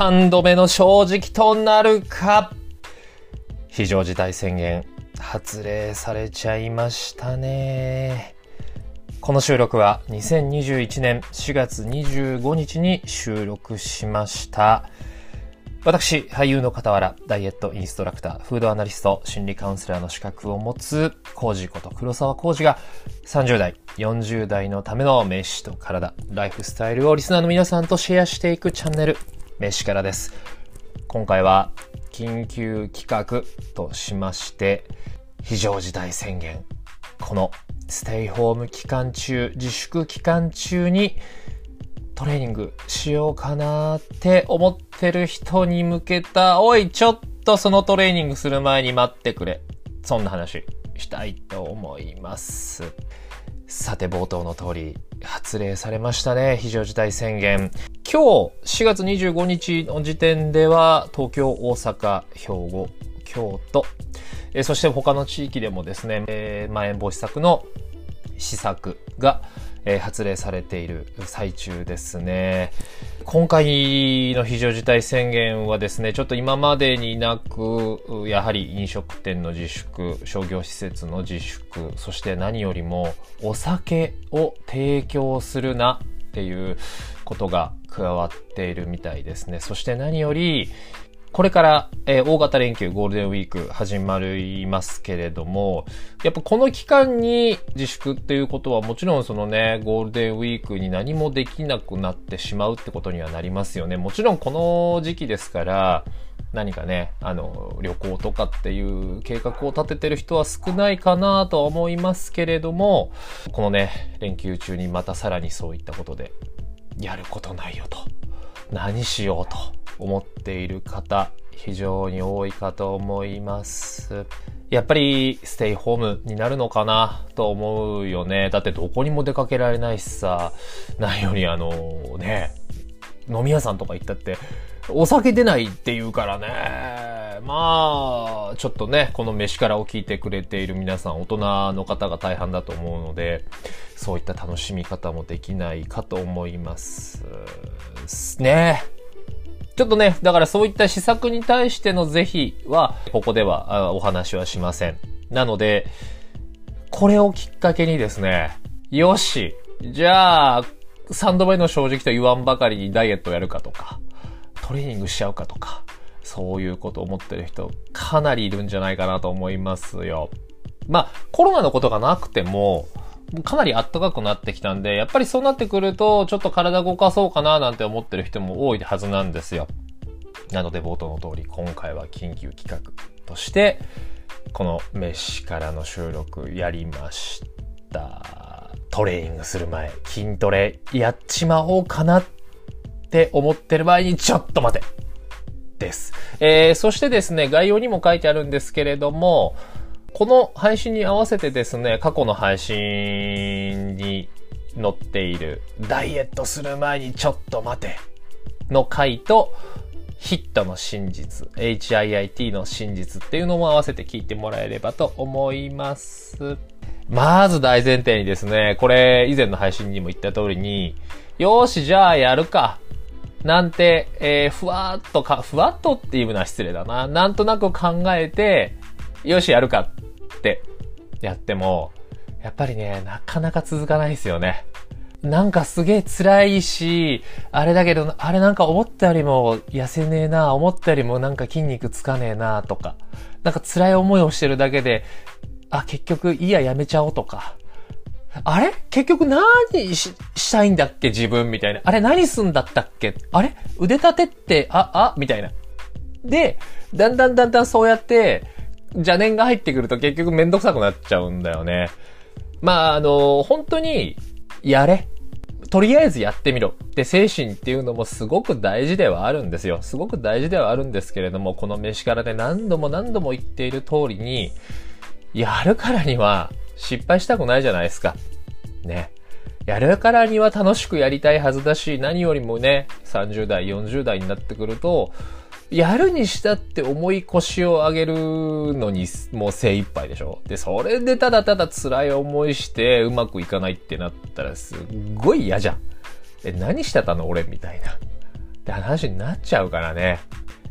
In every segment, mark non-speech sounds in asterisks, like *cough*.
3度目の正直となるか非常事態宣言発令されちゃいましたね。この収録は2021年4月25日に収録しました。私、俳優の傍ら、ダイエットインストラクター、フードアナリスト、心理カウンセラーの資格を持つ、コージこと黒沢コージが、30代、40代のための飯と体、ライフスタイルをリスナーの皆さんとシェアしていくチャンネル、飯からです。今回は、緊急企画としまして、非常事態宣言、このステイホーム期間中、自粛期間中にトレーニングしようかなって思ってる人に向けた、おい、ちょっとそのトレーニングする前に待ってくれ。そんな話したいと思います。さて、冒頭の通り、発令されましたね。非常事態宣言。今日、4月25日の時点では、東京、大阪、兵庫、京都、えそして他の地域でもですね、えー、まん延防止策の施策が、え、発令されている最中ですね。今回の非常事態宣言はですね、ちょっと今までになく、やはり飲食店の自粛、商業施設の自粛、そして何よりもお酒を提供するなっていうことが加わっているみたいですね。そして何より、これから、えー、大型連休ゴールデンウィーク始まりますけれども、やっぱこの期間に自粛っていうことはもちろんそのね、ゴールデンウィークに何もできなくなってしまうってことにはなりますよね。もちろんこの時期ですから、何かね、あの、旅行とかっていう計画を立ててる人は少ないかなとは思いますけれども、このね、連休中にまたさらにそういったことで、やることないよと。何しようと。思っている方、非常に多いかと思います。やっぱりステイホームになるのかなと思うよね。だってどこにも出かけられないしさ、何よりあのね、飲み屋さんとか行ったって、お酒出ないって言うからね。まあ、ちょっとね、この飯からを聞いてくれている皆さん、大人の方が大半だと思うので、そういった楽しみ方もできないかと思います。ねちょっとね、だからそういった施策に対しての是非は、ここではお話はしません。なので、これをきっかけにですね、よし、じゃあ、3度目の正直と言わんばかりにダイエットをやるかとか、トレーニングしちゃうかとか、そういうことを思ってる人、かなりいるんじゃないかなと思いますよ。まあ、コロナのことがなくても、かなり暖かくなってきたんで、やっぱりそうなってくると、ちょっと体動かそうかななんて思ってる人も多いはずなんですよ。なので冒頭の通り、今回は緊急企画として、この飯からの収録やりました。トレーニングする前、筋トレやっちまおうかなって思ってる場合に、ちょっと待てです。えー、そしてですね、概要にも書いてあるんですけれども、この配信に合わせてですね、過去の配信に載っているダイエットする前にちょっと待ての回とヒットの真実、HIIT の真実っていうのも合わせて聞いてもらえればと思います。まず大前提にですね、これ以前の配信にも言った通りに、よーし、じゃあやるか。なんて、えー、ふわっとか、ふわっとっていうのは失礼だな。なんとなく考えて、よし、やるかってやっても、やっぱりね、なかなか続かないですよね。なんかすげえ辛いし、あれだけど、あれなんか思ったよりも痩せねえな、思ったよりもなんか筋肉つかねえな、とか。なんか辛い思いをしてるだけで、あ、結局、いや、やめちゃおうとか。あれ？結局何ししたいんだっけ自分みたいな。あれ何すんだったっけ？あれ？腕立てって、あ、あ？みたいな。で、だんだんだんだんそうやって、邪念が入ってくると結局めんどくさくなっちゃうんだよね。まあ、あの、本当に、やれ。とりあえずやってみろ。で、精神っていうのもすごく大事ではあるんですよ。すごく大事ではあるんですけれども、この飯からで何度も何度も言っている通りに、やるからには失敗したくないじゃないですか。ね。やるからには楽しくやりたいはずだし、何よりもね、30代、40代になってくると、やるにしたって重い腰を上げるのにもう精一杯でしょ？で、それでただただ辛い思いしてうまくいかないってなったらすっごい嫌じゃん。え、何してたの？俺みたいな。って話になっちゃうからね。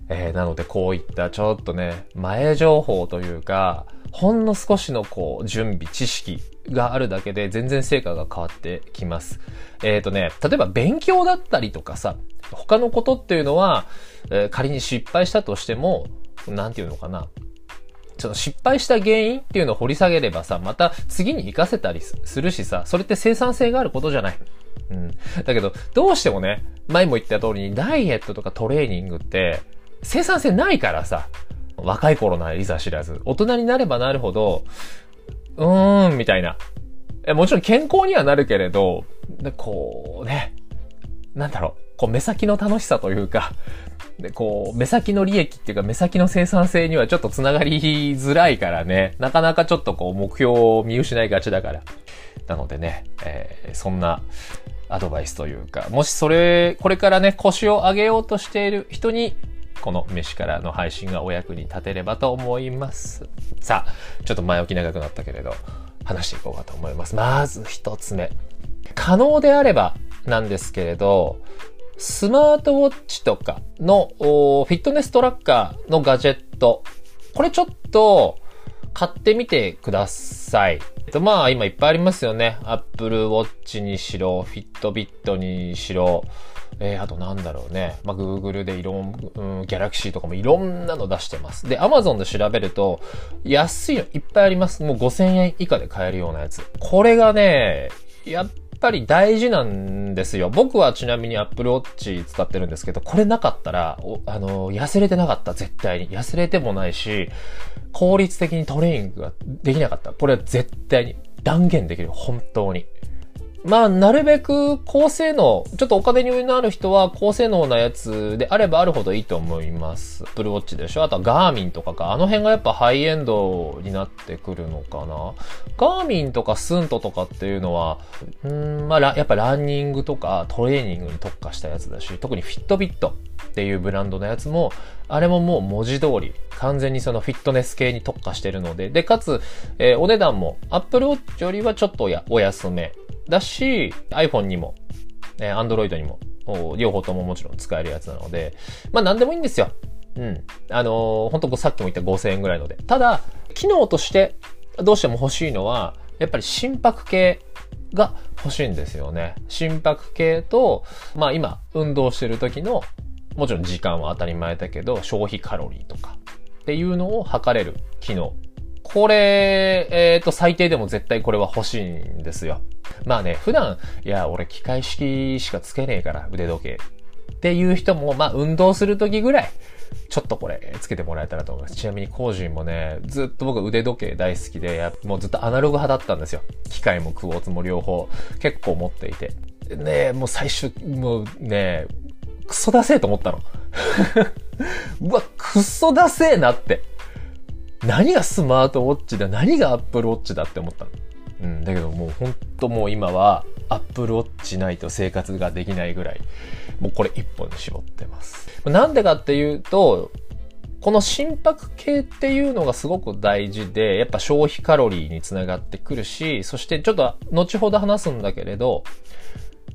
えー、なのでこういったちょっとね、前情報というか、ほんの少しのこう、準備、知識があるだけで全然成果が変わってきます。えっ、ー、とね、例えば勉強だったりとかさ、他のことっていうのは、えー、仮に失敗したとしても、なんていうのかな。ちょっと失敗した原因っていうのを掘り下げればさ、また次に活かせたりするしさ、それって生産性があることじゃない。うん。だけど、どうしてもね、前も言った通りにダイエットとかトレーニングって生産性ないからさ、若い頃ならいざ知らず、大人になればなるほど、うーん、みたいな。え、もちろん健康にはなるけれど、でこうね、なんだろう、こう目先の楽しさというか、で、こう、目先の利益っていうか目先の生産性にはちょっと繋がりづらいからね、なかなかちょっとこう目標を見失いがちだから。なのでね、えー、そんなアドバイスというか、もしそれ、これからね、腰を上げようとしている人に、この飯からの配信がお役に立てればと思います。さあ、ちょっと前置き長くなったけれど、話していこうかと思います。まず一つ目。可能であればなんですけれど、スマートウォッチとかのフィットネストラッカーのガジェット。これちょっと買ってみてください。えっと、まあ今いっぱいありますよね。Apple Watch にしろ、Fitbit にしろ、えー、あとなんだろうね。まあ、Google でいろん、うん、Galaxy とかもいろんなの出してます。で、Amazon で調べると、安いのいっぱいあります。もう5000円以下で買えるようなやつ。これがね、やっぱり大事なんですよ。僕はちなみに Apple Watch 使ってるんですけど、これなかったら、あの、痩せれてなかった、絶対に。痩せれてもないし、効率的にトレーニングができなかった。これは絶対に断言できる。本当に。まあ、なるべく高性能、ちょっとお金に余裕のある人は高性能なやつであればあるほどいいと思います。プルウォッチでしょ？あとはガーミンとかか。あの辺がやっぱハイエンドになってくるのかな？ガーミンとかスントとかっていうのは、うんまあ、やっぱランニングとかトレーニングに特化したやつだし、特にフィットビットっていうブランドのやつも、あれももう文字通り、完全にそのフィットネス系に特化してるので、で、かつ、えー、お値段も Apple Watch よりはちょっとやお安めだし、iPhone にも、えー、Android にも、両方とももちろん使えるやつなので、まあ何でもいいんですよ。うん。あのー、本当さっきも言った5000円ぐらいので。ただ、機能としてどうしても欲しいのは、やっぱり心拍計が欲しいんですよね。心拍計と、まあ今、運動してる時の、もちろん時間は当たり前だけど、消費カロリーとかっていうのを測れる機能これ、えっ、ー、と、最低でも絶対これは欲しいんですよ。まあね、普段、いや、俺機械式しかつけねえから、腕時計。っていう人も、まあ、運動するときぐらい、ちょっとこれ、つけてもらえたらと思います。ちなみに、コージンもね、ずっと僕腕時計大好きで、もうずっとアナログ派だったんですよ。機械もクォーツも両方、結構持っていて。ねもう最初、もうね、クソダセえと思ったの。*laughs* うわ、クソダセえなって。何がスマートウォッチだ何がアップルウォッチだって思ったの？うん、だけどもう本当もう今はアップルウォッチないと生活ができないぐらい、もうこれ一本に絞ってます。なんでかっていうと、この心拍計っていうのがすごく大事で、やっぱ消費カロリーにつながってくるし、そしてちょっと後ほど話すんだけれど、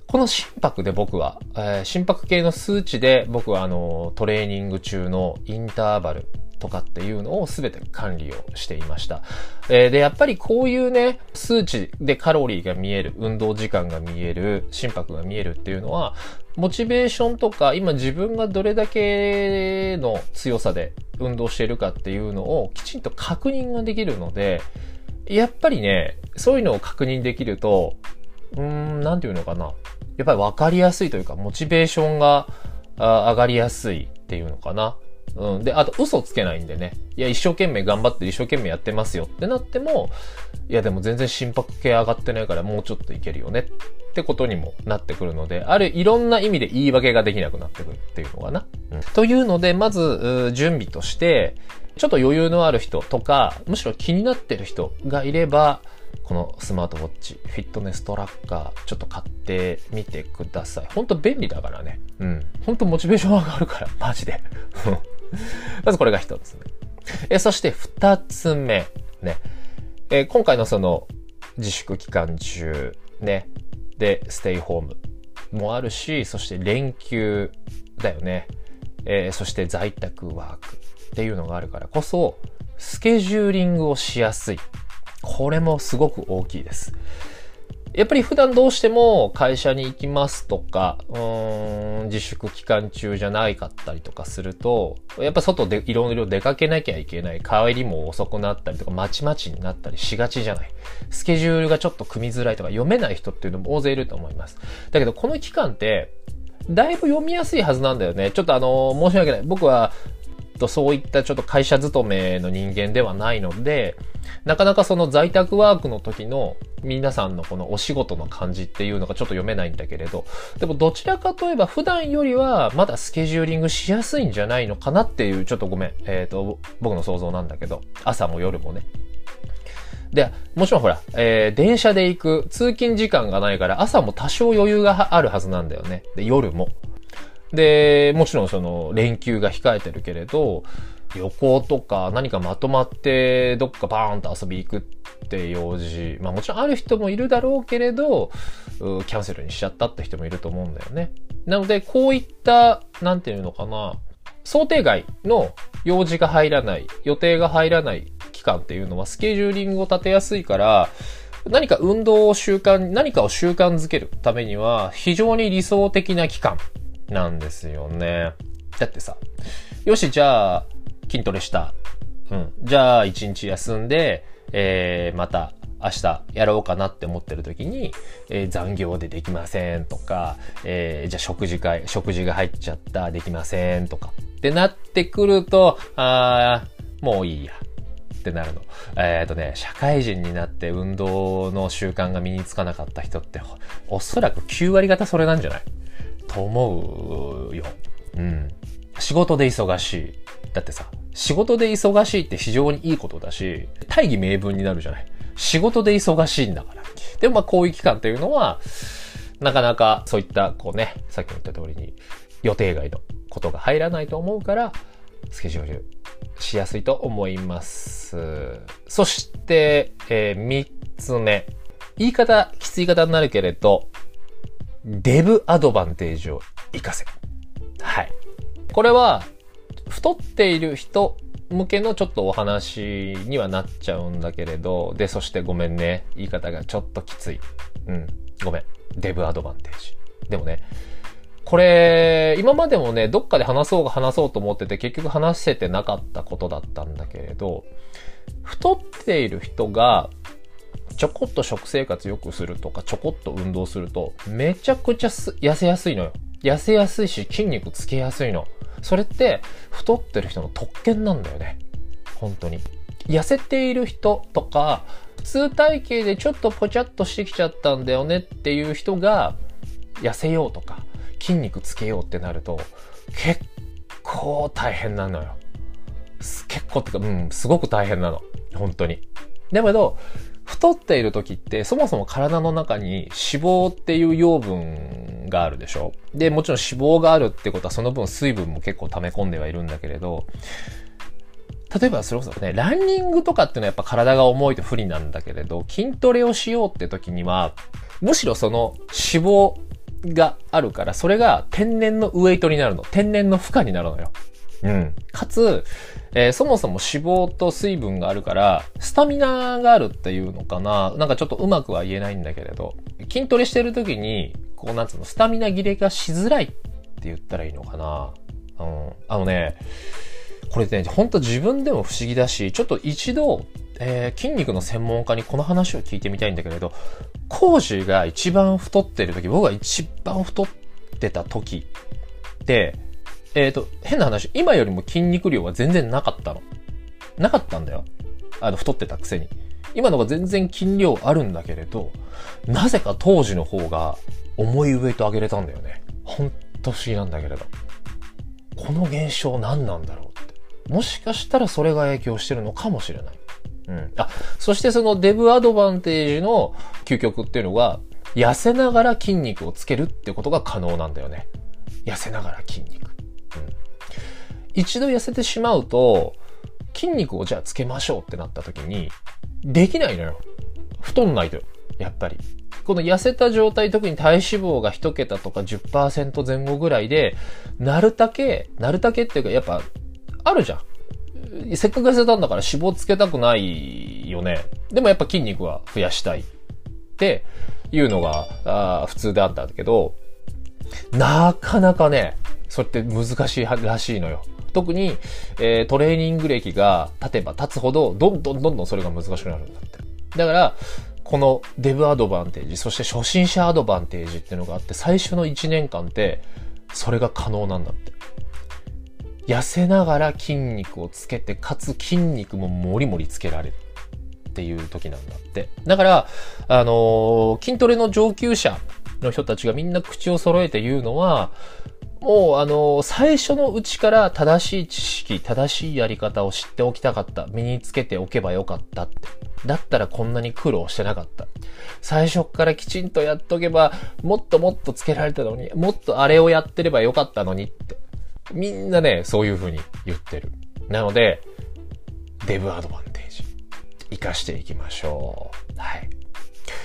この心拍で僕は、えー、心拍計の数値で僕はあの、トレーニング中のインターバル、とかっていうのを全て管理をしていました。えー、で、やっぱりこういうね、数値でカロリーが見える、運動時間が見える、心拍が見えるっていうのは、モチベーションとか、今自分がどれだけの強さで運動しているかっていうのをきちんと確認ができるので、やっぱりね、そういうのを確認できると、うーん、なんていうのかな。やっぱり分かりやすいというか、モチベーションが上がりやすいっていうのかな。うん。で、あと嘘つけないんでね。いや、一生懸命頑張って一生懸命やってますよってなっても、いや、でも全然心拍計上がってないからもうちょっといけるよねってことにもなってくるので、あるいろんな意味で言い訳ができなくなってくるっていうのかな。うん、というので、まず、準備として、ちょっと余裕のある人とか、むしろ気になってる人がいれば、このスマートウォッチ、フィットネストラッカー、ちょっと買ってみてください。ほんと便利だからね。うん。ほんとモチベーション上がるから、マジで。*laughs* まずこれが一つ目。えそして二つ目。ね。え今回のその自粛期間中、ね。で、ステイホームもあるし、そして連休だよね。えー、そして在宅ワークっていうのがあるからこそ、スケジューリングをしやすい。これもすごく大きいです。やっぱり普段どうしても会社に行きますとか、うーん、自粛期間中じゃないかったりとかすると、やっぱ外でいろいろ出かけなきゃいけない。帰りも遅くなったりとか、まちまちになったりしがちじゃない。スケジュールがちょっと組みづらいとか読めない人っていうのも大勢いると思います。だけどこの期間って、だいぶ読みやすいはずなんだよね。ちょっとあの、申し訳ない。僕は、とそういったちょっと会社勤めの人間ではないので、なかなかその在宅ワークの時の皆さんのこのお仕事の感じっていうのがちょっと読めないんだけれど、でもどちらかといえば普段よりはまだスケジューリングしやすいんじゃないのかなっていう、ちょっとごめん、えっ、ー、と、僕の想像なんだけど、朝も夜もね。で、もちろんほら、えー、電車で行く通勤時間がないから朝も多少余裕があるはずなんだよね。で、夜も。で、もちろんその連休が控えてるけれど、旅行とか何かまとまってどっかバーンと遊び行くって用事、まあもちろんある人もいるだろうけれど、キャンセルにしちゃったって人もいると思うんだよね。なので、こういった、なんていうのかな、想定外の用事が入らない、予定が入らない期間っていうのはスケジューリングを立てやすいから、何か運動を習慣、何かを習慣づけるためには非常に理想的な期間なんですよね。だってさ、よし、じゃあ、筋トレした。うん。じゃあ、一日休んで、えー、また、明日やろうかなって思ってる時に、えー、残業でできませんとか、えー、じゃあ食事会、食事が入っちゃった、できませんとかってなってくると、あー、もういいや。ってなるの。えっ、ー、とね、社会人になって運動の習慣が身につかなかった人って、おそらく9割方それなんじゃない？と思うよ。うん。仕事で忙しい。だってさ、仕事で忙しいって非常にいいことだし、大義名分になるじゃない。仕事で忙しいんだから。でもまあこういう期間っていうのは、なかなかそういったこうね、さっきも言った通りに予定外のことが入らないと思うから、スケジュールしやすいと思います。そして、えー、三つ目。言い方、きつい方になるけれど、デブアドバンテージを活かせ。はい。これは、太っている人向けのちょっとお話にはなっちゃうんだけれど、で、そしてごめんね。言い方がちょっときつい。うん。ごめん。デブアドバンテージ。でもね、これ、今までもね、どっかで話そうが話そうと思ってて、結局話せてなかったことだったんだけれど、太っている人が、ちょこっと食生活良くするとか、ちょこっと運動すると、めちゃくちゃ痩せやすいのよ。痩せやすいし、筋肉つけやすいの。それって太ってる人の特権なんだよね。本当に。痩せている人とか、普通体型でちょっとぽちゃっとしてきちゃったんだよねっていう人が、痩せようとか、筋肉つけようってなると、結構大変なのよ。結構ってか、うん、すごく大変なの。本当に。だけど、太っている時ってそもそも体の中に脂肪っていう養分があるでしょ？で、もちろん脂肪があるってことはその分水分も結構溜め込んではいるんだけれど、例えばそれこそね、ランニングとかっていうのはやっぱ体が重いと不利なんだけれど、筋トレをしようって時には、むしろその脂肪があるから、それが天然のウエイトになるの。天然の負荷になるのよ。うん。かつ、えー、そもそも脂肪と水分があるから、スタミナがあるっていうのかななんかちょっとうまくは言えないんだけれど、筋トレしてる時に、こうなんつうの、スタミナ切れがしづらいって言ったらいいのかなうん。あのね、これね、ほんと自分でも不思議だし、ちょっと一度、えー、筋肉の専門家にこの話を聞いてみたいんだけれど、コージが一番太ってる時、僕が一番太ってた時って、えっ、ー、と、変な話、今よりも筋肉量は全然なかったの。なかったんだよ。あの、太ってたくせに。今のが全然筋量あるんだけれど、なぜか当時の方が重いウエイト上げれたんだよね。ほんと不思議なんだけれど。この現象何なんだろうって。もしかしたらそれが影響してるのかもしれない。うん。あ、そしてそのデブアドバンテージの究極っていうのが、痩せながら筋肉をつけるってことが可能なんだよね。痩せながら筋肉。一度痩せてしまうと、筋肉をじゃあつけましょうってなった時に、できないのよ。太んないと。やっぱり。この痩せた状態、特に体脂肪が1桁とか10%前後ぐらいで、なるだけ、なるだけっていうか、やっぱ、あるじゃん。せっかく痩せたんだから脂肪つけたくないよね。でもやっぱ筋肉は増やしたい。っていうのが、あ普通であったんだけど、なかなかね、それって難しいらしいのよ。特に、えー、トレーニング歴が経てば経つほど、どんどんどんどんそれが難しくなるんだって。だから、このデブアドバンテージ、そして初心者アドバンテージっていうのがあって、最初の1年間って、それが可能なんだって。痩せながら筋肉をつけて、かつ筋肉ももりもりつけられるっていう時なんだって。だから、あのー、筋トレの上級者の人たちがみんな口を揃えて言うのは、もう、あの、最初のうちから正しい知識、正しいやり方を知っておきたかった。身につけておけばよかったって。だったらこんなに苦労してなかった。最初からきちんとやっとけば、もっともっとつけられたのに、もっとあれをやってればよかったのにって。みんなね、そういう風に言ってる。なので、デブアドバンテージ、活かしていきましょう。はい。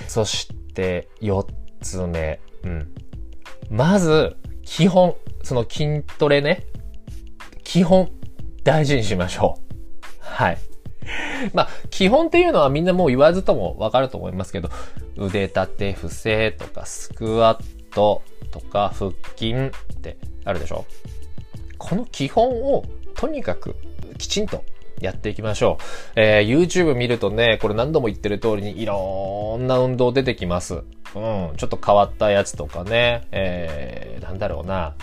そして、四つ目。うん。まず、基本。その筋トレね、基本大事にしましょう。はい。まあ、基本っていうのはみんなもう言わずともわかると思いますけど、腕立て伏せとかスクワットとか腹筋ってあるでしょ？この基本をとにかくきちんとやっていきましょう。えー、YouTube 見るとね、これ何度も言ってる通りにいろんな運動出てきます。うん、ちょっと変わったやつとかね、えー、なんだろうな、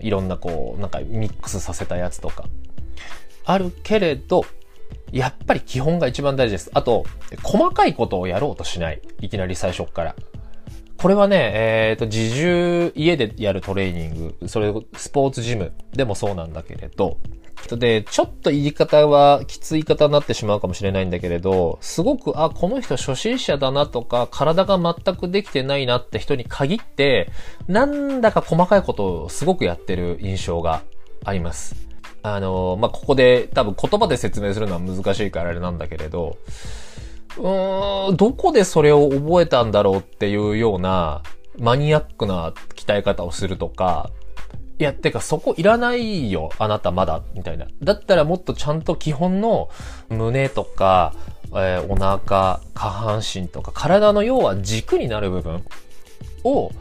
いろんなこう、なんかミックスさせたやつとか。あるけれど、やっぱり基本が一番大事です。あと、細かいことをやろうとしない。いきなり最初から。これはね、えっ、ー、と、自重、家でやるトレーニング、それ、スポーツジムでもそうなんだけれど、で、ちょっと言い方はきつい方になってしまうかもしれないんだけれど、すごく、あ、この人初心者だなとか、体が全くできてないなって人に限って、なんだか細かいことをすごくやってる印象があります。あの、まあ、ここで多分言葉で説明するのは難しいからあれなんだけれど、うーん、どこでそれを覚えたんだろうっていうようなマニアックな鍛え方をするとか、いや、てかそこいらないよ、あなたまだ、みたいな。だったらもっとちゃんと基本の胸とか、えー、お腹、下半身とか、体の要は軸になる部分を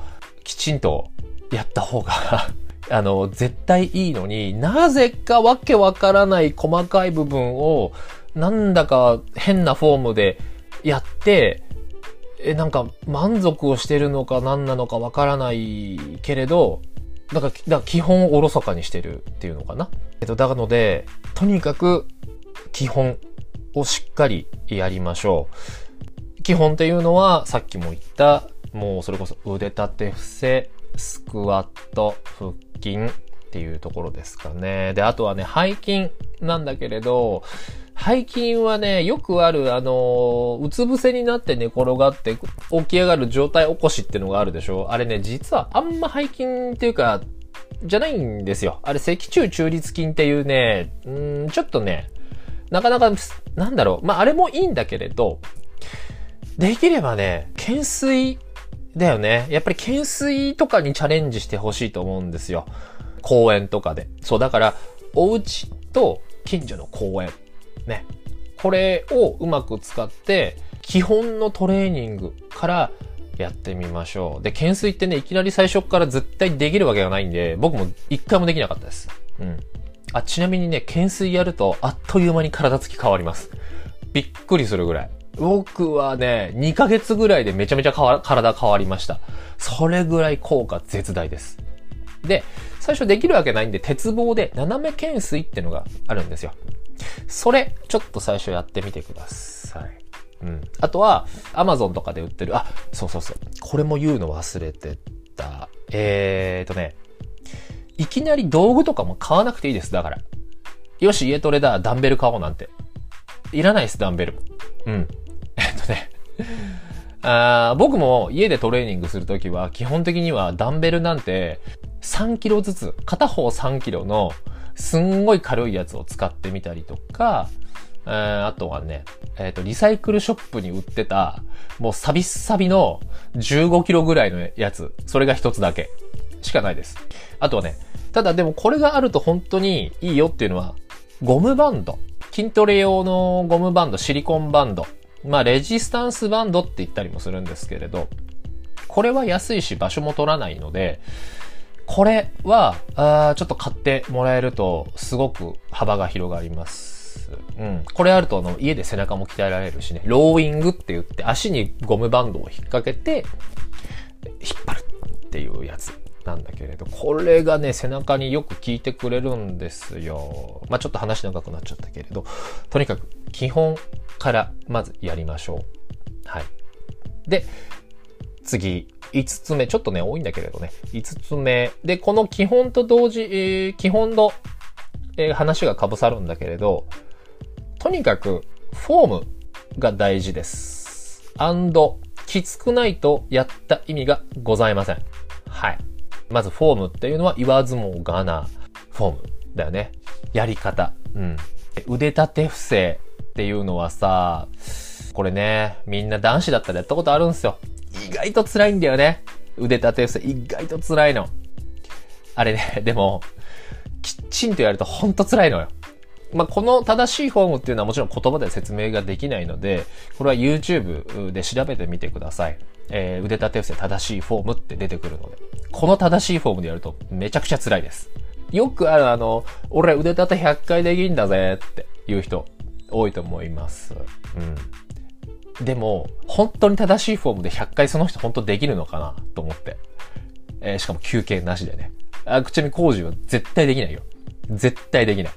きちんとやった方が *laughs* あの、絶対いいのになぜかわけわからない細かい部分を、なんだか変なフォームでやって、え、なんか満足をしてるのか何なのかわからないけれど、だから、から基本をおろそかにしてるっていうのかな？えっと、だので、とにかく基本をしっかりやりましょう。基本っていうのは、さっきも言った、もうそれこそ腕立て伏せ、スクワット、腹筋っていうところですかね。で、あとはね、背筋なんだけれど、背筋はね、よくある、あのうつ伏せになって寝転がって起き上がる状態起こしっていうのがあるでしょ？あれね、実はあんま背筋っていうか、じゃないんですよ。あれ、脊柱中立筋っていうね、うん、ちょっとね、なかなか、なんだろう。まあ、あれもいいんだけれど、できればね、懸垂だよね。やっぱり懸垂とかにチャレンジしてほしいと思うんですよ。公園とかで。そう、だから、お家と近所の公園。ね。これをうまく使って、基本のトレーニングからやってみましょう。で、懸垂ってね、いきなり最初から絶対できるわけがないんで、僕も一回もできなかったです。うん。あ、ちなみにね、懸垂やると、あっという間に体つき変わります。びっくりするぐらい。僕はね、2ヶ月ぐらいでめちゃめちゃ体変わりました。それぐらい効果絶大です。で、最初できるわけないんで、鉄棒で斜め懸垂ってのがあるんですよ。それ、ちょっと最初やってみてください。うん。あとは、アマゾンとかで売ってる、あ、そうそうそう。これも言うの忘れてた。えーとね、いきなり道具とかも買わなくていいです。だから。よし、家トレだ、ダンベル買おうなんて。いらないです、ダンベル。うん。えっとね。あ僕も家でトレーニングするときは、基本的にはダンベルなんて3キロずつ、片方3キロのすんごい軽いやつを使ってみたりとか、え、あとはね、えっ、ー、と、リサイクルショップに売ってた、もうサビッサビの15キロぐらいのやつ。それが一つだけ。しかないです。あとはね、ただでもこれがあると本当にいいよっていうのは、ゴムバンド。筋トレ用のゴムバンド、シリコンバンド。まあ、レジスタンスバンドって言ったりもするんですけれど、これは安いし場所も取らないので、これは、あちょっと買ってもらえると、すごく幅が広がります。。うん。これあると、あの、家で背中も鍛えられるしね、ローイングって言って、足にゴムバンドを引っ掛けて、引っ張るっていうやつなんだけれど、これがね、背中によく効いてくれるんですよ。まあちょっと話長くなっちゃったけれど、とにかく基本からまずやりましょう。はい。で、次、5つ目、ちょっとね、多いんだけれどね、5つ目。で、この基本と同時、えー、基本の、えー、話がかぶさるんだけれど、とにかく、フォームが大事です。アンド、きつくないとやった意味がございません。はい。まずフォームっていうのは言わずもがなフォームだよね。やり方。うん。腕立て伏せっていうのはさ、これね、みんな男子だったらやったことあるんすよ。意外と辛いんだよね。腕立て伏せ。意外と辛いの。あれね、でも、きちんとやるとほんと辛いのよ。まあ、この正しいフォームっていうのはもちろん言葉で説明ができないので、これは YouTube で調べてみてください。えー、腕立て伏せ正しいフォームって出てくるので。この正しいフォームでやるとめちゃくちゃ辛いです。よくあるあの、俺腕立て100回できんだぜっていう人多いと思います。うん。でも、本当に正しいフォームで100回その人本当できるのかなと思って。えー、しかも休憩なしでね。あ、ちなみ工事は絶対できないよ。絶対できない。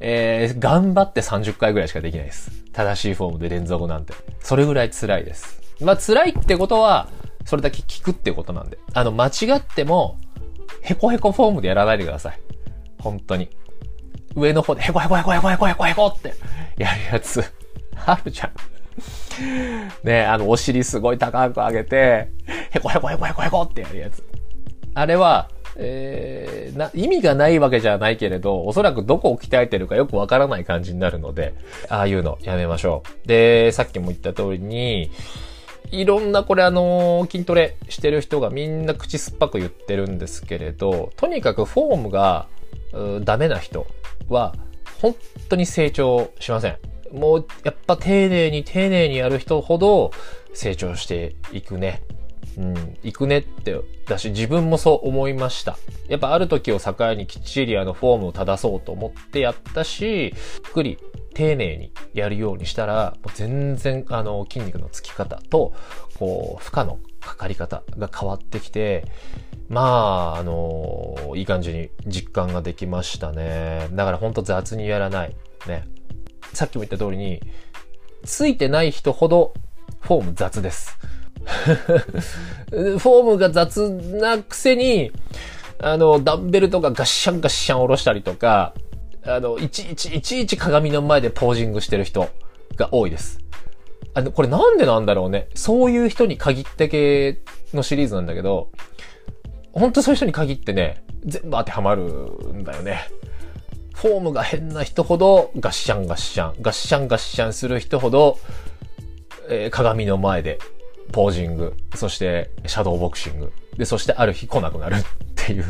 えー、頑張って30回ぐらいしかできないです。正しいフォームで連続なんて。それぐらい辛いです。まあ辛いってことは、それだけ効くってことなんで。あの、間違っても、ヘコヘコフォームでやらないでください。本当に。上の方でヘコヘコヘコヘコヘコヘコヘコってやるやつ。あるじゃん。ねあの、お尻すごい高く上げて、ヘコヘコヘコヘコヘコってやるやつ。あれは、えー、な、意味がないわけじゃないけれど、おそらくどこを鍛えてるかよくわからない感じになるので、ああいうのやめましょう。で、さっきも言った通りに、いろんなこれあの筋トレしてる人がみんな口酸っぱく言ってるんですけれど、とにかくフォームがダメな人は本当に成長しません。もうやっぱ丁寧に丁寧にやる人ほど成長していくね。うん、行くねってだし、自分もそう思いました。やっぱある時を境にきっちりあのフォームを正そうと思ってやったし、ゆっくり丁寧にやるようにしたら、もう全然あの筋肉のつき方と、こう、負荷のかかり方が変わってきて、まあ、あのいい感じに実感ができましたね。だからほんと雑にやらない。ね。さっきも言った通りに、ついてない人ほどフォーム雑です。*laughs* フォームが雑なくせに、あの、ダンベルとかガッシャンガッシャン下ろしたりとか、あの、いちいち、いちいち鏡の前でポージングしてる人が多いです。あの、これなんでなんだろうね。そういう人に限って系のシリーズなんだけど、ほんとそういう人に限ってね、全部当てはまるんだよね。フォームが変な人ほどガッシャンガッシャン、ガッシャンガッシャンする人ほど、えー、鏡の前でポージング、そしてシャドーボクシング、で、そしてある日来なくなるっていう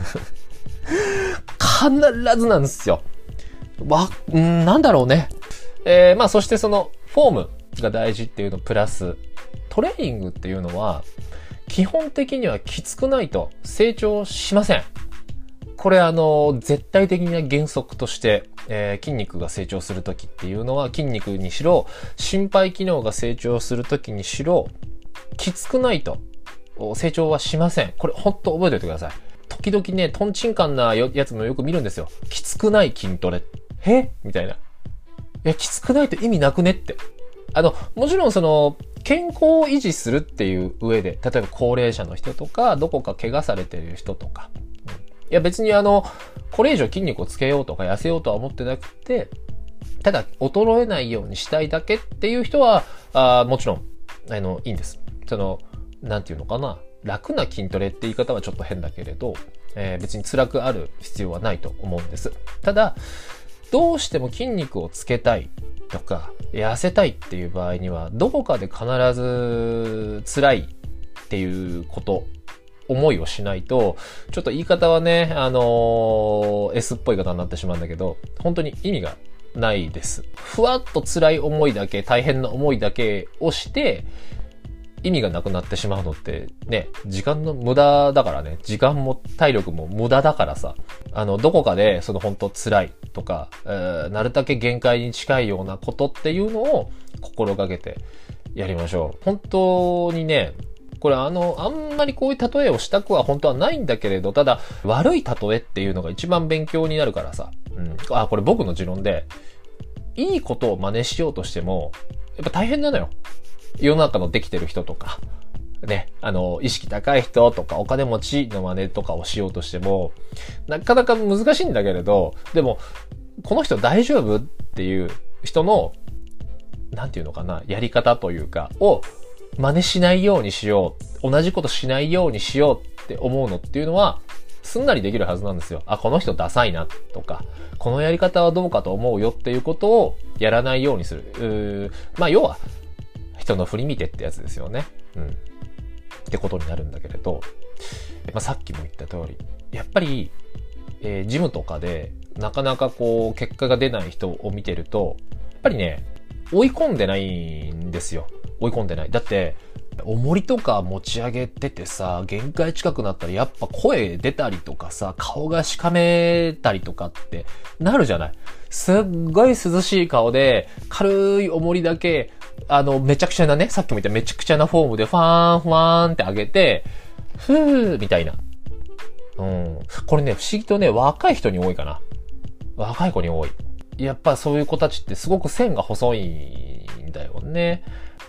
必ずなんですよ。わ、んなんだろうね。えー、まあそしてそのフォームが大事っていうのプラス、トレーニングっていうのは、基本的にはきつくないと成長しません。これあの、絶対的な原則として、えー、筋肉が成長するときっていうのは筋肉にしろ、心肺機能が成長するときにしろ、きつくないと成長はしません。これほんと覚えておいてください。時々ね、トンチンカンなやつもよく見るんですよ。きつくない筋トレ。えみたいな。え、きつくないと意味なくねって。あの、もちろんその、健康を維持するっていう上で、例えば高齢者の人とか、どこか怪我されてる人とか、うん、いや別にあの、これ以上筋肉をつけようとか痩せようとは思ってなくて、ただ衰えないようにしたいだけっていう人は、あもちろん、あの、いいんです。その、なんていうのかな、楽な筋トレって言い方はちょっと変だけれど、えー、別に辛くある必要はないと思うんです。ただ、どうしても筋肉をつけたいとか、痩せたいっていう場合には、どこかで必ず辛いっていうこと思いをしないと、ちょっと言い方はね、あのー、S っぽい方になってしまうんだけど、本当に意味がないです。ふわっと辛い思いだけ、大変な思いだけをして、意味がなくなってしまうのってね、時間の無駄だからね、時間も体力も無駄だからさ、あの、どこかでその本当辛いとか、えー、なるだけ限界に近いようなことっていうのを心がけてやりましょう。本当にね、これあの、あんまりこういう例えをしたくは本当はないんだけれど、ただ、悪い例えっていうのが一番勉強になるからさ。うん。あ、これ僕の持論で、いいことを真似しようとしても、やっぱ大変なのよ。世の中のできてる人とか、ね、あの、意識高い人とかお金持ちの真似とかをしようとしても、なかなか難しいんだけれど、でも、この人大丈夫っていう人の、なんていうのかな、やり方というか、を真似しないようにしよう。同じことしないようにしようって思うのっていうのは、すんなりできるはずなんですよ。あ、この人ダサいなとか、このやり方はどうかと思うよっていうことをやらないようにする。うーまあ、要は、人の振り見てってやつですよね。うん。ってことになるんだけれど、まあ、さっきも言った通り、やっぱり、えー、ジムとかで、なかなかこう、結果が出ない人を見てると、やっぱりね、追い込んでないんですよ。追い込んでない。だって、重りとか持ち上げててさ、限界近くなったらやっぱ声出たりとかさ、顔がしかめたりとかってなるじゃない。すっごい涼しい顔で、軽い重りだけ、あの、めちゃくちゃなね、さっきも言っためちゃくちゃなフォームでファーン、ファーンって上げて、ふーみたいな。うん。これね、不思議とね、若い人に多いかな。若い子に多い。やっぱそういう子たちってすごく線が細いんだよね。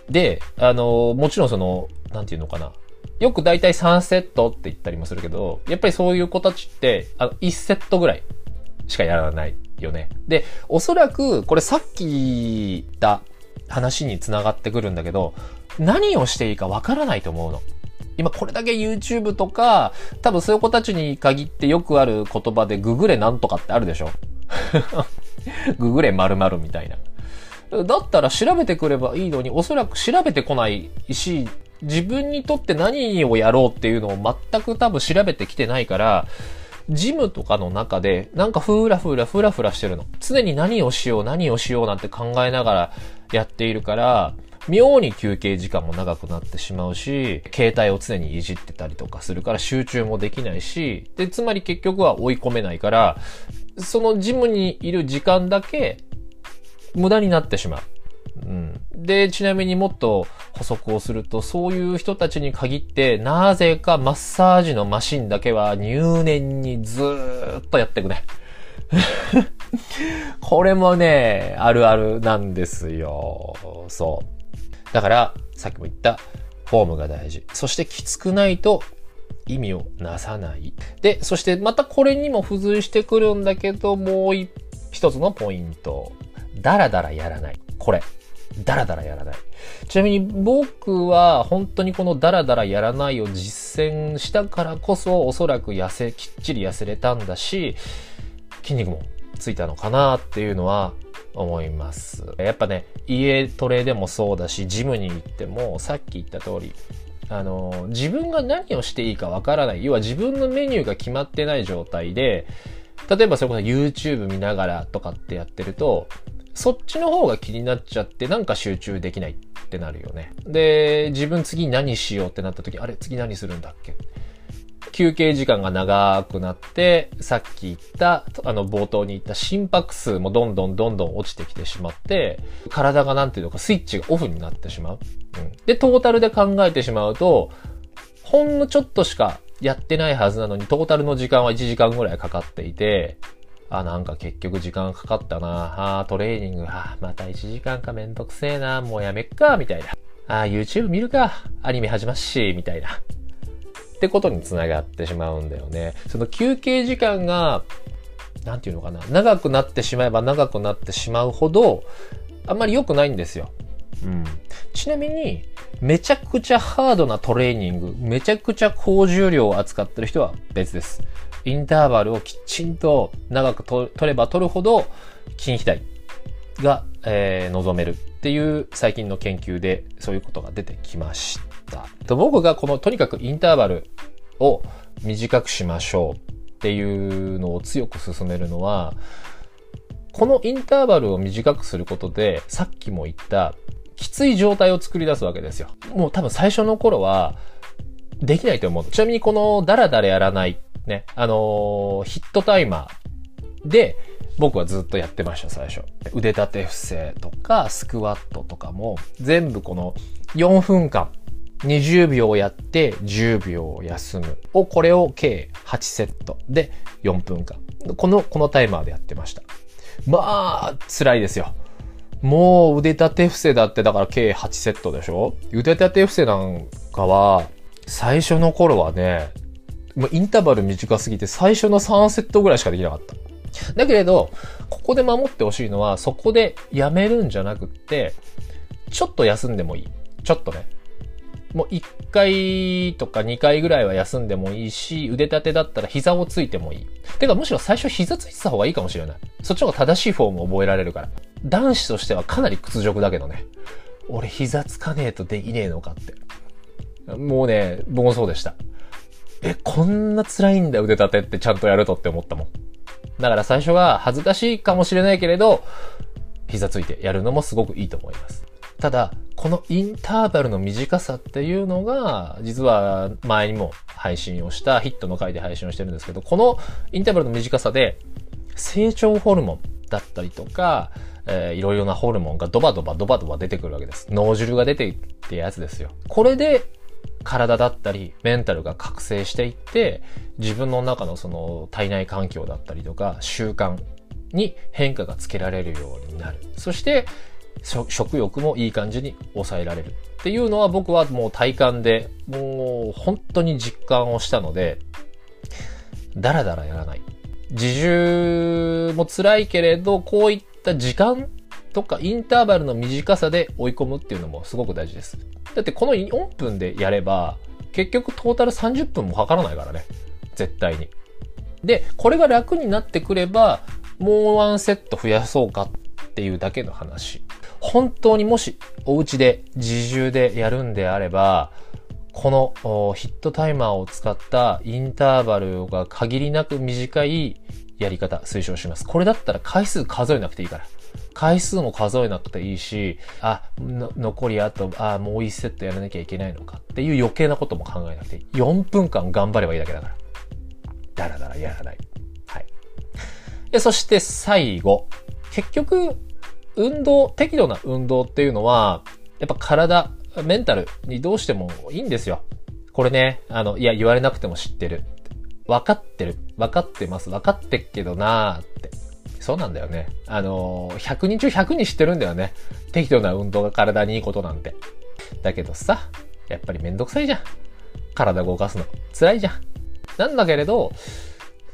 で、あの、もちろんその、なんていうのかな。よく大体3セットって言ったりもするけど、やっぱりそういう子たちって、あの、1セットぐらいしかやらないよね。で、おそらく、これさっき言った話に繋がってくるんだけど、何をしていいかわからないと思うの。今これだけ YouTube とか、多分そういう子たちに限ってよくある言葉でググれなんとかってあるでしょ *laughs* ググれ〇〇みたいな。だったら調べてくればいいのに、おそらく調べてこないし、自分にとって何をやろうっていうのを全く多分調べてきてないから、ジムとかの中で、なんかふーらふーらふらふらしてるの。常に何をしよう、何をしようなんて考えながらやっているから、妙に休憩時間も長くなってしまうし、携帯を常にいじってたりとかするから集中もできないし、で、つまり結局は追い込めないから、そのジムにいる時間だけ無駄になってしまう。うん、で、ちなみにもっと補足をすると、そういう人たちに限って、なぜかマッサージのマシンだけは入念にずーっとやってくね。*laughs* これもね、あるあるなんですよ。そう。だから、さっきも言った、フォームが大事。そしてきつくないと意味をなさない。で、そしてまたこれにも付随してくるんだけど、もう一つのポイント。ダラダラやらない。これ。ダラダラやらない。ちなみに僕は本当にこのダラダラやらないを実践したからこそおそらく痩せ、きっちり痩せれたんだし、筋肉もついたのかなっていうのは思います。やっぱね、家トレでもそうだし、ジムに行ってもさっき言った通り、あの、自分が何をしていいかわからない。要は自分のメニューが決まってない状態で、例えばそれこそ YouTube 見ながらとかってやってると、そっちの方が気になっちゃってなんか集中できないってなるよね。で、自分次何しようってなった時、あれ次何するんだっけ？休憩時間が長くなって、さっき言った、あの、冒頭に言った心拍数もどんどんどんどん落ちてきてしまって、体がなんていうのかスイッチがオフになってしまう。うん。で、トータルで考えてしまうと、ほんのちょっとしかやってないはずなのに、トータルの時間は1時間ぐらいかかっていて、あ、なんか結局時間かかったな。あ、トレーニング、あ、また1時間かめんどくせえな。もうやめっか、みたいな。あ、YouTube 見るか。アニメ始まっし、みたいな。ってことにつながってしまうんだよね。その休憩時間が、なんていうのかな。長くなってしまえば長くなってしまうほど、あんまり良くないんですよ。うん。ちなみに、めちゃくちゃハードなトレーニング、めちゃくちゃ高重量を扱ってる人は別です。インターバルをきちんと長く取れば取るほど筋肥大が、えー、望めるっていう最近の研究でそういうことが出てきました。と僕がこのとにかくインターバルを短くしましょうっていうのを強く進めるのは、このインターバルを短くすることで、さっきも言ったきつい状態を作り出すわけですよ。もう多分最初の頃は、できないと思う。ちなみにこのダラダラやらないね、あのー、ヒットタイマーで、僕はずっとやってました、最初。腕立て伏せとか、スクワットとかも、全部この4分間、20秒やって10秒休むを、これを計8セットで4分間。この、このタイマーでやってました。まあ、辛いですよ。もう腕立て伏せだってだから計8セットでしょ？腕立て伏せなんかは、最初の頃はね、もうインターバル短すぎて最初の3セットぐらいしかできなかった。だけれど、ここで守ってほしいのは、そこでやめるんじゃなくって、ちょっと休んでもいい。ちょっとね。もう1回とか2回ぐらいは休んでもいいし、腕立てだったら膝をついてもいい。てかむしろ最初膝ついてた方がいいかもしれない。そっちの方が正しいフォームを覚えられるから。男子としてはかなり屈辱だけどね。俺膝つかねえとできねえのかって。もうね、僕もそうでした。え、こんな辛いんだ腕立てってちゃんとやるとって思ったもん。だから最初は恥ずかしいかもしれないけれど、膝ついてやるのもすごくいいと思います。ただ、このインターバルの短さっていうのが、実は前にも配信をしたヒットの回で配信をしてるんですけど、このインターバルの短さで、成長ホルモンだったりとか、えー、いろいろなホルモンがドバドバドバドバ出てくるわけです。脳汁が出ていってやつですよ。これで体だったり、メンタルが覚醒していって、自分の中のその体内環境だったりとか、習慣に変化がつけられるようになる。そして、食欲もいい感じに抑えられる。っていうのは僕はもう体感で、もう本当に実感をしたので、だらだらやらない。自重も辛いけれど、こういった時間とかインターバルの短さで追い込むっていうのもすごく大事です。だってこの4分でやれば、結局トータル30分もかからないからね。絶対に。で、これが楽になってくれば、もうワンセット増やそうかっていうだけの話。本当にもしお家で自重でやるんであれば、このヒットタイマーを使ったインターバルが限りなく短いやり方推奨します。これだったら回数数えなくていいから。回数も数えなくていいし、あ、残りあと、あ、もう1セットやらなきゃいけないのかっていう余計なことも考えなくていい。4分間頑張ればいいだけだから。だらだらやらない。はい。で、そして最後。結局、運動、適度な運動っていうのは、やっぱ体、メンタルにどうしてもいいんですよ。これね、あの、いや、言われなくても知ってる。分かってる。分かってます。分かってっけどなーって。そうなんだよね。あのー、100人中100人知ってるんだよね。適度な運動が体にいいことなんて。だけどさ、やっぱりめんどくさいじゃん。体動かすの。辛いじゃん。なんだけれど、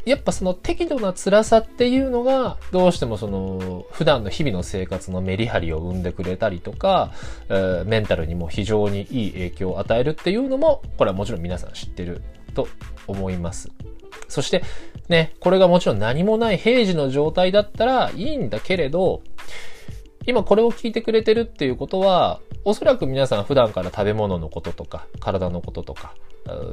やっぱその適度な辛さっていうのが、どうしてもその、普段の日々の生活のメリハリを生んでくれたりとか、えー、メンタルにも非常にいい影響を与えるっていうのも、これはもちろん皆さん知ってると思います。そして、ね、これがもちろん何もない平時の状態だったらいいんだけれど、今これを聞いてくれてるっていうことは、おそらく皆さん普段から食べ物のこととか、体のこととか、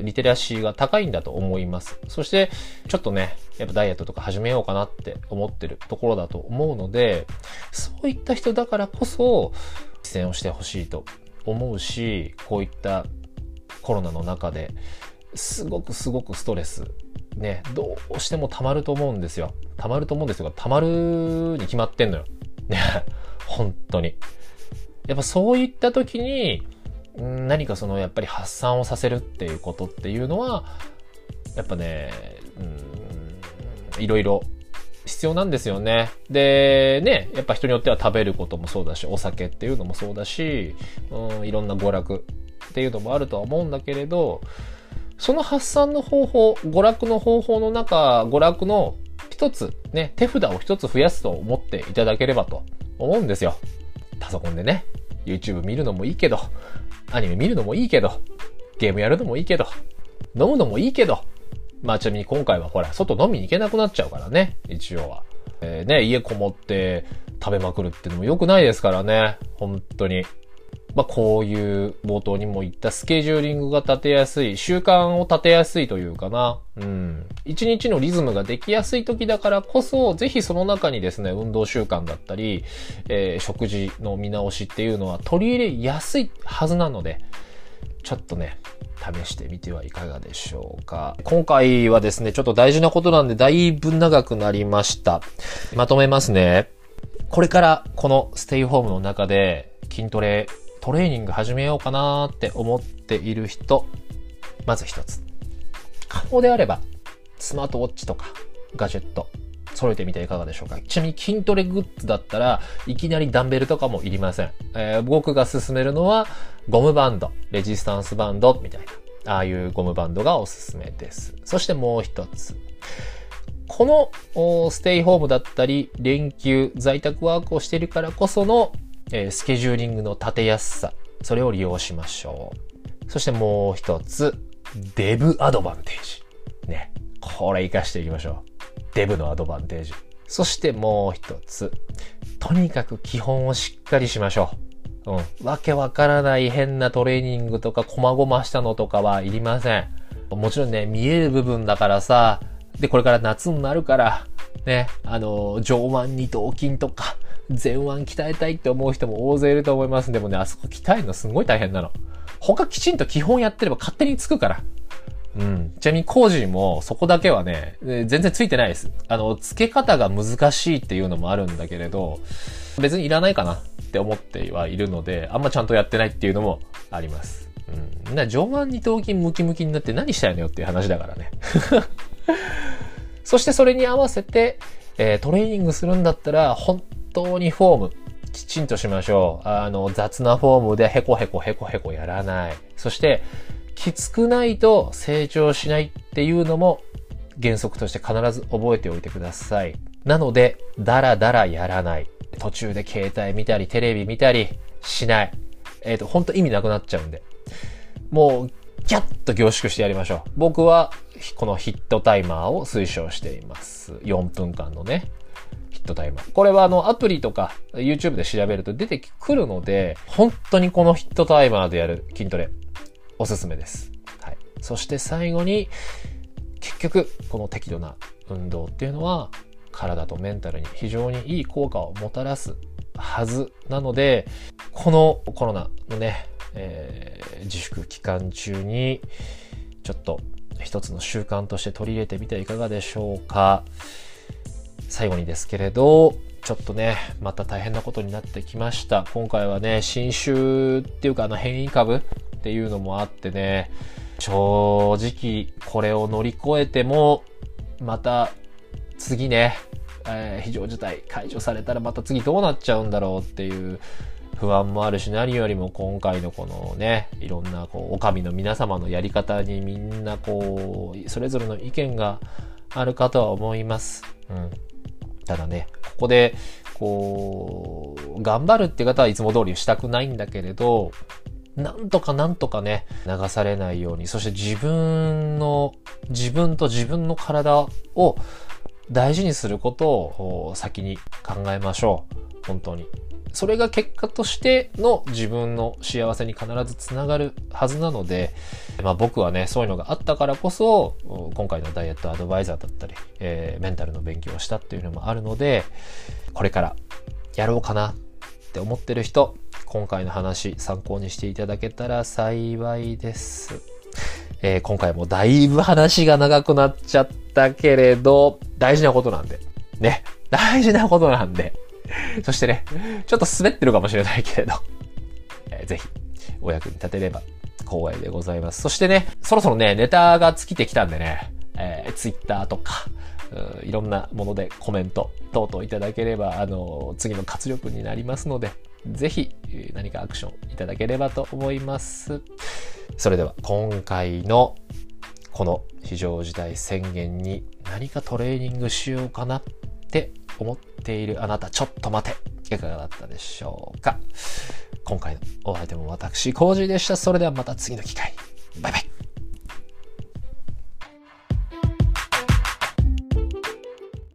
リテラシーが高いんだと思います。そして、ちょっとね、やっぱダイエットとか始めようかなって思ってるところだと思うので、そういった人だからこそ、実践をしてほしいと思うし、こういったコロナの中で、すごくすごくストレスね、どうしても溜まると思うんですよ。溜まると思うんですよ。溜まるに決まってんのよ。ね、本当に。やっぱそういった時に、何かそのやっぱり発散をさせるっていうことっていうのは、やっぱね、うん、いろいろ必要なんですよね。で、ね、やっぱ人によっては食べることもそうだし、お酒っていうのもそうだし、うん、いろんな娯楽っていうのもあるとは思うんだけれど、その発散の方法、娯楽の方法の中、娯楽の一つ、ね、手札を一つ増やすと思っていただければと思うんですよ。パソコンでね、YouTube 見るのもいいけど、アニメ見るのもいいけど、ゲームやるのもいいけど、飲むのもいいけど、まあちなみに今回はほら、外飲みに行けなくなっちゃうからね、一応は。えー、ね、家こもって食べまくるっていうのも良くないですからね、本当に。まあ、こういう冒頭にも言ったスケジューリングが立てやすい、習慣を立てやすいというかな。うん。一日のリズムができやすい時だからこそ、ぜひその中にですね、運動習慣だったり、えー、食事の見直しっていうのは取り入れやすいはずなので、ちょっとね、試してみてはいかがでしょうか。今回はですね、ちょっと大事なことなんで、だいぶ長くなりました。まとめますね。これからこのステイホームの中で筋トレトレーニング始めようかなって思っている人、まず一つ。可能であれば、スマートウォッチとかガジェット、揃えてみていかがでしょうか。ちなみに筋トレグッズだったらいきなりダンベルとかもいりません。えー、僕が勧めるのはゴムバンド、レジスタンスバンドみたいな、ああいうゴムバンドがおすすめです。そしてもう一つ。このステイホームだったり、連休、在宅ワークをしているからこそのえスケジューリングの立てやすさ、それを利用しましょう。そしてもう一つ、デブアドバンテージ。ね。これ活かしていきましょう。デブのアドバンテージ。そしてもう一つ、とにかく基本をしっかりしましょう。うん。わけわからない変なトレーニングとか、細々したのとかはいりません。もちろんね、見える部分だからさ、で、これから夏になるから、ね、あの、上腕二頭筋とか、前腕鍛えたいって思う人も大勢いると思います。でもね、あそこ鍛えるのすごい大変なの。他きちんと基本やってれば勝手につくから。うん。ちなみに工事もそこだけはね、全然ついてないです。あの、付け方が難しいっていうのもあるんだけれど、別にいらないかなって思ってはいるので、あんまちゃんとやってないっていうのもあります。うん。な、上腕二頭筋ムキムキになって何したいのよっていう話だからね。*laughs* そしてそれに合わせて、えー、トレーニングするんだったら、本当にフォーム、きちんとしましょう。あの、雑なフォームでヘコヘコヘコヘコやらない。そして、きつくないと成長しないっていうのも原則として必ず覚えておいてください。なので、だらだらやらない。途中で携帯見たり、テレビ見たりしない。えっ、ー、と、ほんと意味なくなっちゃうんで。もう、ギャッと凝縮してやりましょう。僕は、このヒットタイマーを推奨しています。4分間のね。トタイマー。これはあのアプリとか YouTube で調べると出てくるので、本当にこのヒットタイマーでやる筋トレ、おすすめです。はい。そして最後に、結局、この適度な運動っていうのは、体とメンタルに非常にいい効果をもたらすはずなので、このコロナのね、えー、自粛期間中に、ちょっと一つの習慣として取り入れてみてはいかがでしょうか。最後にですけれど、ちょっとね、また大変なことになってきました。今回はね、新種っていうかあの変異株っていうのもあってね、正直これを乗り越えても、また次ね、えー、非常事態解除されたらまた次どうなっちゃうんだろうっていう不安もあるし、何よりも今回のこのね、いろんなこう、お上の皆様のやり方にみんなこう、それぞれの意見があるかとは思います。うん。ただね、ここで、こう、頑張るって方はいつも通りしたくないんだけれど、なんとかなんとかね、流されないように、そして自分の、自分と自分の体を大事にすることを先に考えましょう。本当に。それが結果としての自分の幸せに必ずつながるはずなので、まあ僕はね、そういうのがあったからこそ、今回のダイエットアドバイザーだったり、えー、メンタルの勉強をしたっていうのもあるので、これからやろうかなって思ってる人、今回の話参考にしていただけたら幸いです。えー、今回もだいぶ話が長くなっちゃったけれど、大事なことなんで。ね。大事なことなんで。*laughs* そしてね、ちょっと滑ってるかもしれないけれど、*laughs* えー、ぜひ、お役に立てれば光栄でございます。そしてね、そろそろね、ネタが尽きてきたんでね、えー、Twitter とか、いろんなものでコメント等々いただければ、あの、次の活力になりますので、ぜひ何かアクションいただければと思います。それでは今回のこの非常事態宣言に何かトレーニングしようかなって思っているあなた、ちょっと待て。いかがだったでしょうか今回のお相手も私、コージーでした。それではまた次の機会。バイバイ。